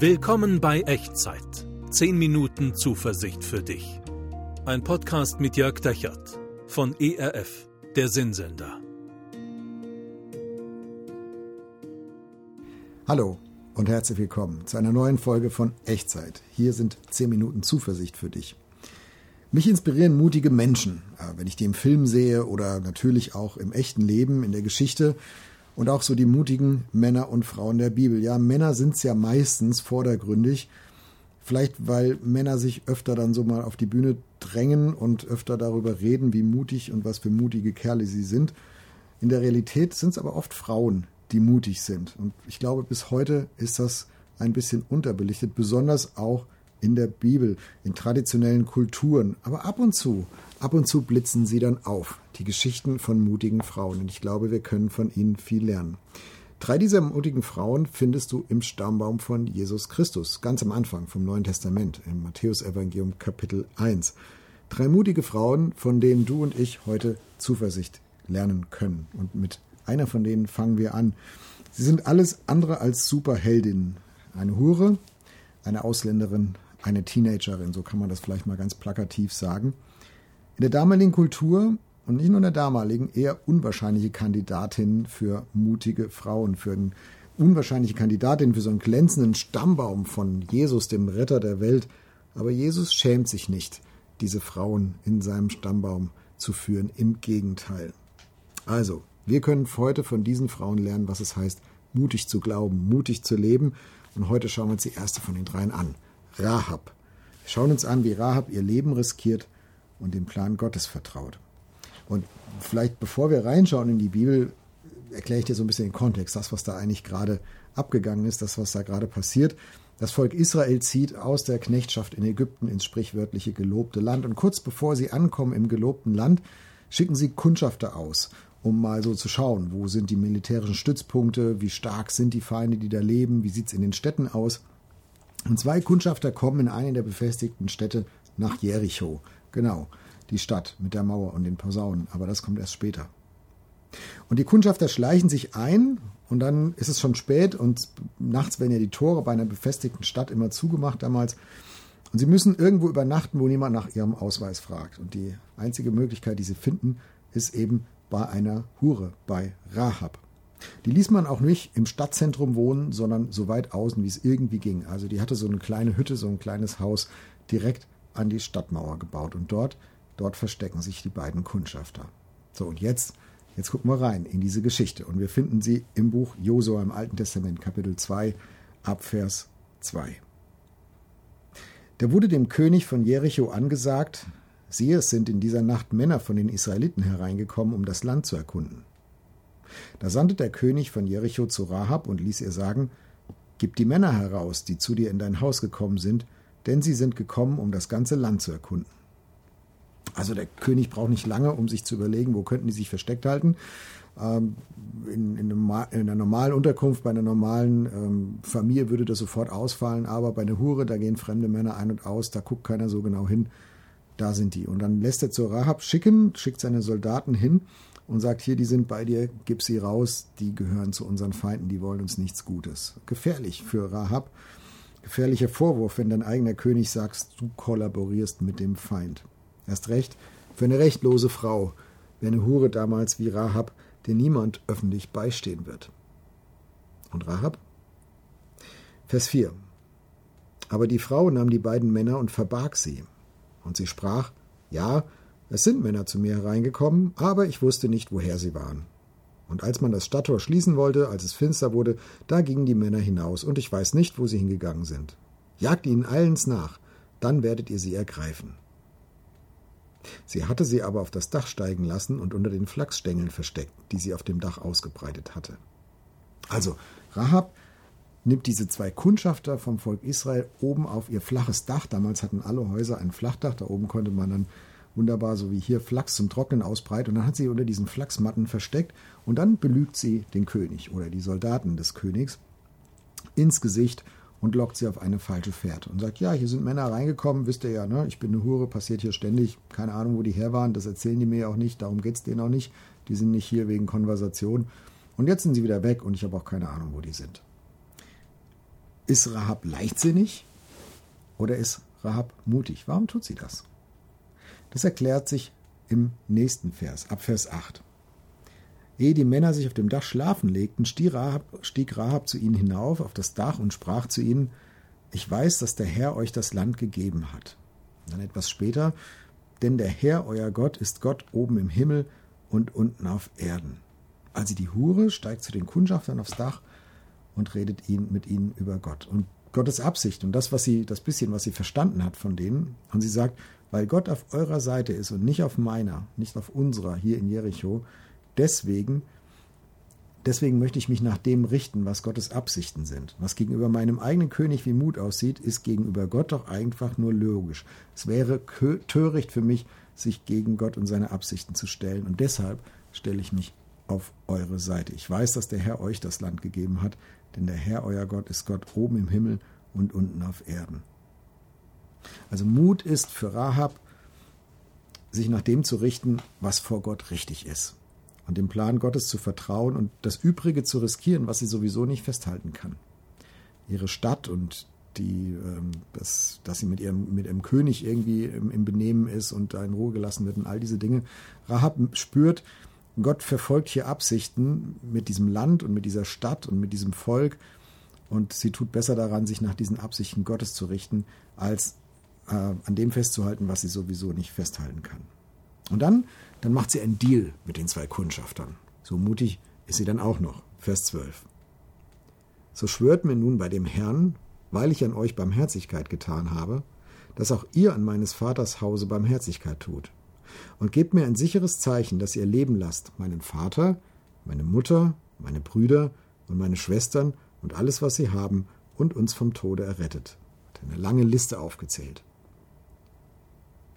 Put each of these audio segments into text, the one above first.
Willkommen bei Echtzeit. 10 Minuten Zuversicht für dich. Ein Podcast mit Jörg Dechert von ERF, der Sinnsender. Hallo und herzlich willkommen zu einer neuen Folge von Echtzeit. Hier sind 10 Minuten Zuversicht für dich. Mich inspirieren mutige Menschen, wenn ich die im Film sehe oder natürlich auch im echten Leben, in der Geschichte und auch so die mutigen Männer und Frauen der Bibel. Ja, Männer sind es ja meistens vordergründig, vielleicht weil Männer sich öfter dann so mal auf die Bühne drängen und öfter darüber reden, wie mutig und was für mutige Kerle sie sind. In der Realität sind es aber oft Frauen, die mutig sind. Und ich glaube, bis heute ist das ein bisschen unterbelichtet, besonders auch in der Bibel, in traditionellen Kulturen. Aber ab und zu, ab und zu blitzen sie dann auf, die Geschichten von mutigen Frauen. Und ich glaube, wir können von ihnen viel lernen. Drei dieser mutigen Frauen findest du im Stammbaum von Jesus Christus, ganz am Anfang vom Neuen Testament, im Matthäusevangelium Kapitel 1. Drei mutige Frauen, von denen du und ich heute Zuversicht lernen können. Und mit einer von denen fangen wir an. Sie sind alles andere als Superheldinnen. Eine Hure, eine Ausländerin, eine Teenagerin, so kann man das vielleicht mal ganz plakativ sagen. In der damaligen Kultur und nicht nur in der damaligen eher unwahrscheinliche Kandidatin für mutige Frauen, für eine unwahrscheinliche Kandidatin für so einen glänzenden Stammbaum von Jesus, dem Retter der Welt. Aber Jesus schämt sich nicht, diese Frauen in seinem Stammbaum zu führen. Im Gegenteil. Also, wir können heute von diesen Frauen lernen, was es heißt, mutig zu glauben, mutig zu leben. Und heute schauen wir uns die erste von den dreien an. Rahab. Wir schauen uns an, wie Rahab ihr Leben riskiert und dem Plan Gottes vertraut. Und vielleicht bevor wir reinschauen in die Bibel, erkläre ich dir so ein bisschen den Kontext, das, was da eigentlich gerade abgegangen ist, das, was da gerade passiert. Das Volk Israel zieht aus der Knechtschaft in Ägypten ins sprichwörtliche gelobte Land. Und kurz bevor sie ankommen im gelobten Land, schicken sie Kundschafter aus, um mal so zu schauen, wo sind die militärischen Stützpunkte, wie stark sind die Feinde, die da leben, wie sieht es in den Städten aus. Und zwei Kundschafter kommen in eine der befestigten Städte nach Jericho. Genau, die Stadt mit der Mauer und den Posaunen. Aber das kommt erst später. Und die Kundschafter schleichen sich ein und dann ist es schon spät und nachts werden ja die Tore bei einer befestigten Stadt immer zugemacht damals. Und sie müssen irgendwo übernachten, wo niemand nach ihrem Ausweis fragt. Und die einzige Möglichkeit, die sie finden, ist eben bei einer Hure, bei Rahab. Die ließ man auch nicht im Stadtzentrum wohnen, sondern so weit außen, wie es irgendwie ging. Also die hatte so eine kleine Hütte, so ein kleines Haus direkt an die Stadtmauer gebaut. Und dort, dort verstecken sich die beiden Kundschafter. So, und jetzt, jetzt gucken wir rein in diese Geschichte. Und wir finden sie im Buch Josua im Alten Testament, Kapitel 2, Abvers 2. Da wurde dem König von Jericho angesagt, siehe, es sind in dieser Nacht Männer von den Israeliten hereingekommen, um das Land zu erkunden. Da sandte der König von Jericho zu Rahab und ließ ihr sagen, Gib die Männer heraus, die zu dir in dein Haus gekommen sind, denn sie sind gekommen, um das ganze Land zu erkunden. Also der König braucht nicht lange, um sich zu überlegen, wo könnten die sich versteckt halten. Ähm, in, in, einer normalen Unterkunft, bei einer normalen ähm, Familie würde das sofort ausfallen, aber bei einer Hure, da gehen fremde Männer ein und aus, da guckt keiner so genau hin. Da sind die. Und dann lässt er zu Rahab schicken, schickt seine Soldaten hin und sagt, hier, die sind bei dir, gib sie raus, die gehören zu unseren Feinden, die wollen uns nichts Gutes. Gefährlich für Rahab, gefährlicher Vorwurf, wenn dein eigener König sagst, du kollaborierst mit dem Feind. Erst recht für eine rechtlose Frau, wie eine Hure damals wie Rahab, der niemand öffentlich beistehen wird. Und Rahab? Vers 4. Aber die Frau nahm die beiden Männer und verbarg sie. Und sie sprach, ja, es sind Männer zu mir hereingekommen, aber ich wusste nicht, woher sie waren. Und als man das Stadttor schließen wollte, als es finster wurde, da gingen die Männer hinaus, und ich weiß nicht, wo sie hingegangen sind. Jagt ihnen eilends nach, dann werdet ihr sie ergreifen. Sie hatte sie aber auf das Dach steigen lassen und unter den Flachsstängeln versteckt, die sie auf dem Dach ausgebreitet hatte. Also, Rahab nimmt diese zwei Kundschafter vom Volk Israel oben auf ihr flaches Dach. Damals hatten alle Häuser ein Flachdach, da oben konnte man dann wunderbar, so wie hier Flachs zum Trocknen ausbreitet. Und dann hat sie unter diesen Flachsmatten versteckt und dann belügt sie den König oder die Soldaten des Königs ins Gesicht und lockt sie auf eine falsche Fährte und sagt, ja, hier sind Männer reingekommen, wisst ihr ja, ne? ich bin eine Hure, passiert hier ständig, keine Ahnung, wo die her waren, das erzählen die mir auch nicht, darum geht es denen auch nicht, die sind nicht hier wegen Konversation. Und jetzt sind sie wieder weg und ich habe auch keine Ahnung, wo die sind. Ist Rahab leichtsinnig oder ist Rahab mutig? Warum tut sie das? Das erklärt sich im nächsten Vers, ab Vers 8. Ehe die Männer sich auf dem Dach schlafen legten, stieg Rahab, stieg Rahab zu ihnen hinauf auf das Dach und sprach zu ihnen, ich weiß, dass der Herr euch das Land gegeben hat. dann etwas später, denn der Herr, euer Gott, ist Gott oben im Himmel und unten auf Erden. Also die Hure steigt zu den Kundschaftern aufs Dach und redet ihn, mit ihnen über Gott und Gottes Absicht und das, was sie, das bisschen, was sie verstanden hat von denen. Und sie sagt, weil Gott auf eurer Seite ist und nicht auf meiner, nicht auf unserer hier in Jericho, deswegen, deswegen möchte ich mich nach dem richten, was Gottes Absichten sind. Was gegenüber meinem eigenen König wie Mut aussieht, ist gegenüber Gott doch einfach nur logisch. Es wäre töricht für mich, sich gegen Gott und seine Absichten zu stellen. Und deshalb stelle ich mich auf eure Seite. Ich weiß, dass der Herr euch das Land gegeben hat, denn der Herr, euer Gott, ist Gott oben im Himmel und unten auf Erden. Also Mut ist für Rahab, sich nach dem zu richten, was vor Gott richtig ist. Und dem Plan Gottes zu vertrauen und das Übrige zu riskieren, was sie sowieso nicht festhalten kann. Ihre Stadt und die, ähm, dass, dass sie mit ihrem, mit ihrem König irgendwie im, im Benehmen ist und da in Ruhe gelassen wird und all diese Dinge. Rahab spürt, Gott verfolgt hier Absichten mit diesem Land und mit dieser Stadt und mit diesem Volk. Und sie tut besser daran, sich nach diesen Absichten Gottes zu richten, als äh, an dem festzuhalten, was sie sowieso nicht festhalten kann. Und dann, dann macht sie einen Deal mit den zwei Kundschaftern. So mutig ist sie dann auch noch. Vers 12. So schwört mir nun bei dem Herrn, weil ich an euch Barmherzigkeit getan habe, dass auch ihr an meines Vaters Hause Barmherzigkeit tut und gebt mir ein sicheres Zeichen, dass ihr leben lasst, meinen Vater, meine Mutter, meine Brüder und meine Schwestern und alles, was sie haben, und uns vom Tode errettet. Hat eine lange Liste aufgezählt.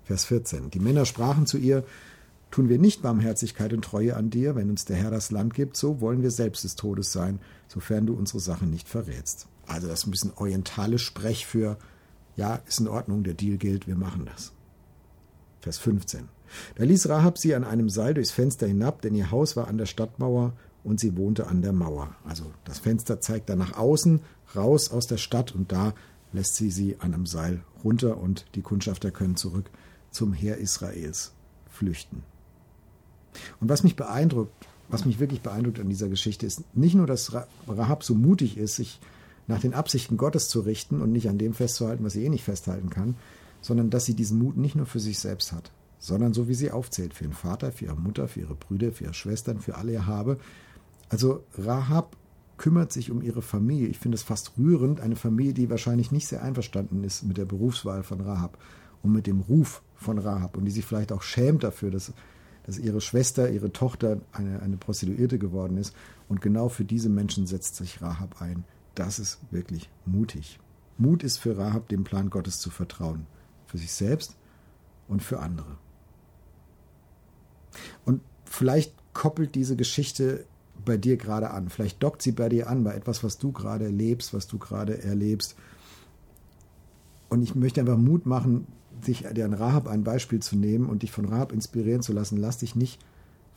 Vers 14. Die Männer sprachen zu ihr, Tun wir nicht Barmherzigkeit und Treue an dir, wenn uns der Herr das Land gibt, so wollen wir selbst des Todes sein, sofern du unsere Sache nicht verrätst. Also das ist ein bisschen orientalisch Sprech für, ja, ist in Ordnung, der Deal gilt, wir machen das. Vers 15. Da ließ Rahab sie an einem Seil durchs Fenster hinab, denn ihr Haus war an der Stadtmauer und sie wohnte an der Mauer. Also das Fenster zeigt dann nach außen, raus aus der Stadt und da lässt sie sie an einem Seil runter und die Kundschafter können zurück zum Heer Israels flüchten. Und was mich beeindruckt, was mich wirklich beeindruckt an dieser Geschichte ist nicht nur, dass Rahab so mutig ist, sich nach den Absichten Gottes zu richten und nicht an dem festzuhalten, was sie eh nicht festhalten kann, sondern dass sie diesen Mut nicht nur für sich selbst hat, sondern so wie sie aufzählt, für ihren Vater, für ihre Mutter, für ihre Brüder, für ihre Schwestern, für alle ihr Habe. Also Rahab kümmert sich um ihre Familie. Ich finde es fast rührend, eine Familie, die wahrscheinlich nicht sehr einverstanden ist mit der Berufswahl von Rahab und mit dem Ruf von Rahab und die sich vielleicht auch schämt dafür, dass, dass ihre Schwester, ihre Tochter eine, eine Prostituierte geworden ist. Und genau für diese Menschen setzt sich Rahab ein. Das ist wirklich mutig. Mut ist für Rahab, dem Plan Gottes zu vertrauen. Für sich selbst und für andere. Und vielleicht koppelt diese Geschichte bei dir gerade an. Vielleicht dockt sie bei dir an, bei etwas, was du gerade erlebst, was du gerade erlebst. Und ich möchte einfach Mut machen, dich an Rahab ein Beispiel zu nehmen und dich von Rahab inspirieren zu lassen. Lass dich nicht,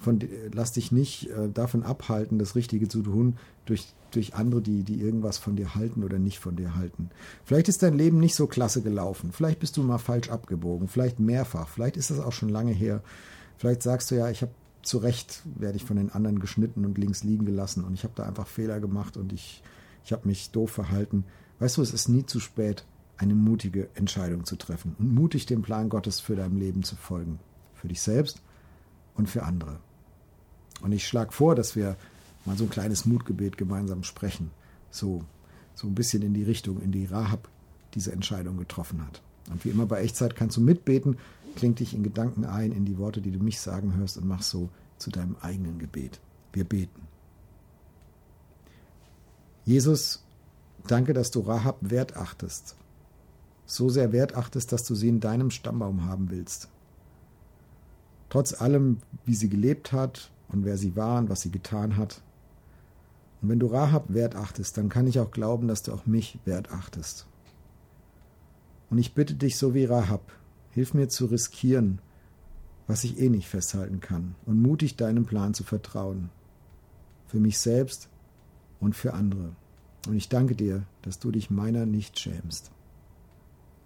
von, lass dich nicht äh, davon abhalten, das Richtige zu tun, durch, durch andere, die, die irgendwas von dir halten oder nicht von dir halten. Vielleicht ist dein Leben nicht so klasse gelaufen. Vielleicht bist du mal falsch abgebogen. Vielleicht mehrfach. Vielleicht ist das auch schon lange her. Vielleicht sagst du ja, ich habe zu Recht, werde ich von den anderen geschnitten und links liegen gelassen und ich habe da einfach Fehler gemacht und ich, ich habe mich doof verhalten. Weißt du, es ist nie zu spät, eine mutige Entscheidung zu treffen und mutig dem Plan Gottes für dein Leben zu folgen. Für dich selbst und für andere. Und ich schlage vor, dass wir mal so ein kleines Mutgebet gemeinsam sprechen. So, so ein bisschen in die Richtung, in die Rahab diese Entscheidung getroffen hat. Und wie immer bei Echtzeit kannst du mitbeten, kling dich in Gedanken ein in die Worte, die du mich sagen hörst und mach so zu deinem eigenen Gebet. Wir beten. Jesus, danke, dass du Rahab wertachtest so sehr wertachtest, dass du sie in deinem Stammbaum haben willst. Trotz allem, wie sie gelebt hat und wer sie war und was sie getan hat. Und wenn du Rahab wertachtest, dann kann ich auch glauben, dass du auch mich wertachtest. Und ich bitte dich, so wie Rahab, hilf mir zu riskieren, was ich eh nicht festhalten kann, und mutig deinem Plan zu vertrauen. Für mich selbst und für andere. Und ich danke dir, dass du dich meiner nicht schämst.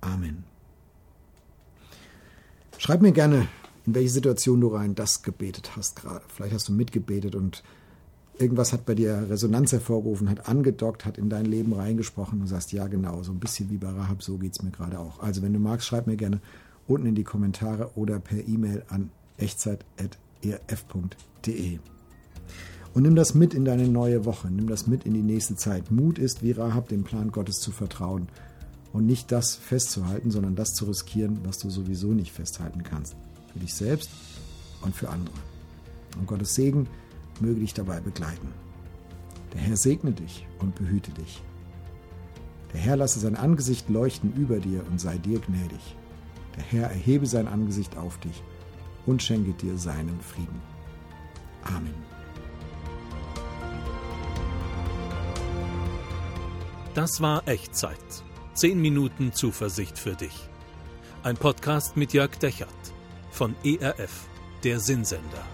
Amen. Schreib mir gerne, in welche Situation du rein das gebetet hast gerade. Vielleicht hast du mitgebetet und irgendwas hat bei dir Resonanz hervorgerufen, hat angedockt, hat in dein Leben reingesprochen und sagst, ja genau, so ein bisschen wie bei Rahab, so geht es mir gerade auch. Also wenn du magst, schreib mir gerne unten in die Kommentare oder per E-Mail an echtzeit.erf.de. Und nimm das mit in deine neue Woche, nimm das mit in die nächste Zeit. Mut ist, wie Rahab, dem Plan Gottes zu vertrauen und nicht das festzuhalten, sondern das zu riskieren, was du sowieso nicht festhalten kannst. Für dich selbst und für andere. Und Gottes Segen möge dich dabei begleiten. Der Herr segne dich und behüte dich. Der Herr lasse sein Angesicht leuchten über dir und sei dir gnädig. Der Herr erhebe sein Angesicht auf dich und schenke dir seinen Frieden. Amen. Das war Echtzeit. Zehn Minuten Zuversicht für dich. Ein Podcast mit Jörg Dechert von ERF, der Sinnsender.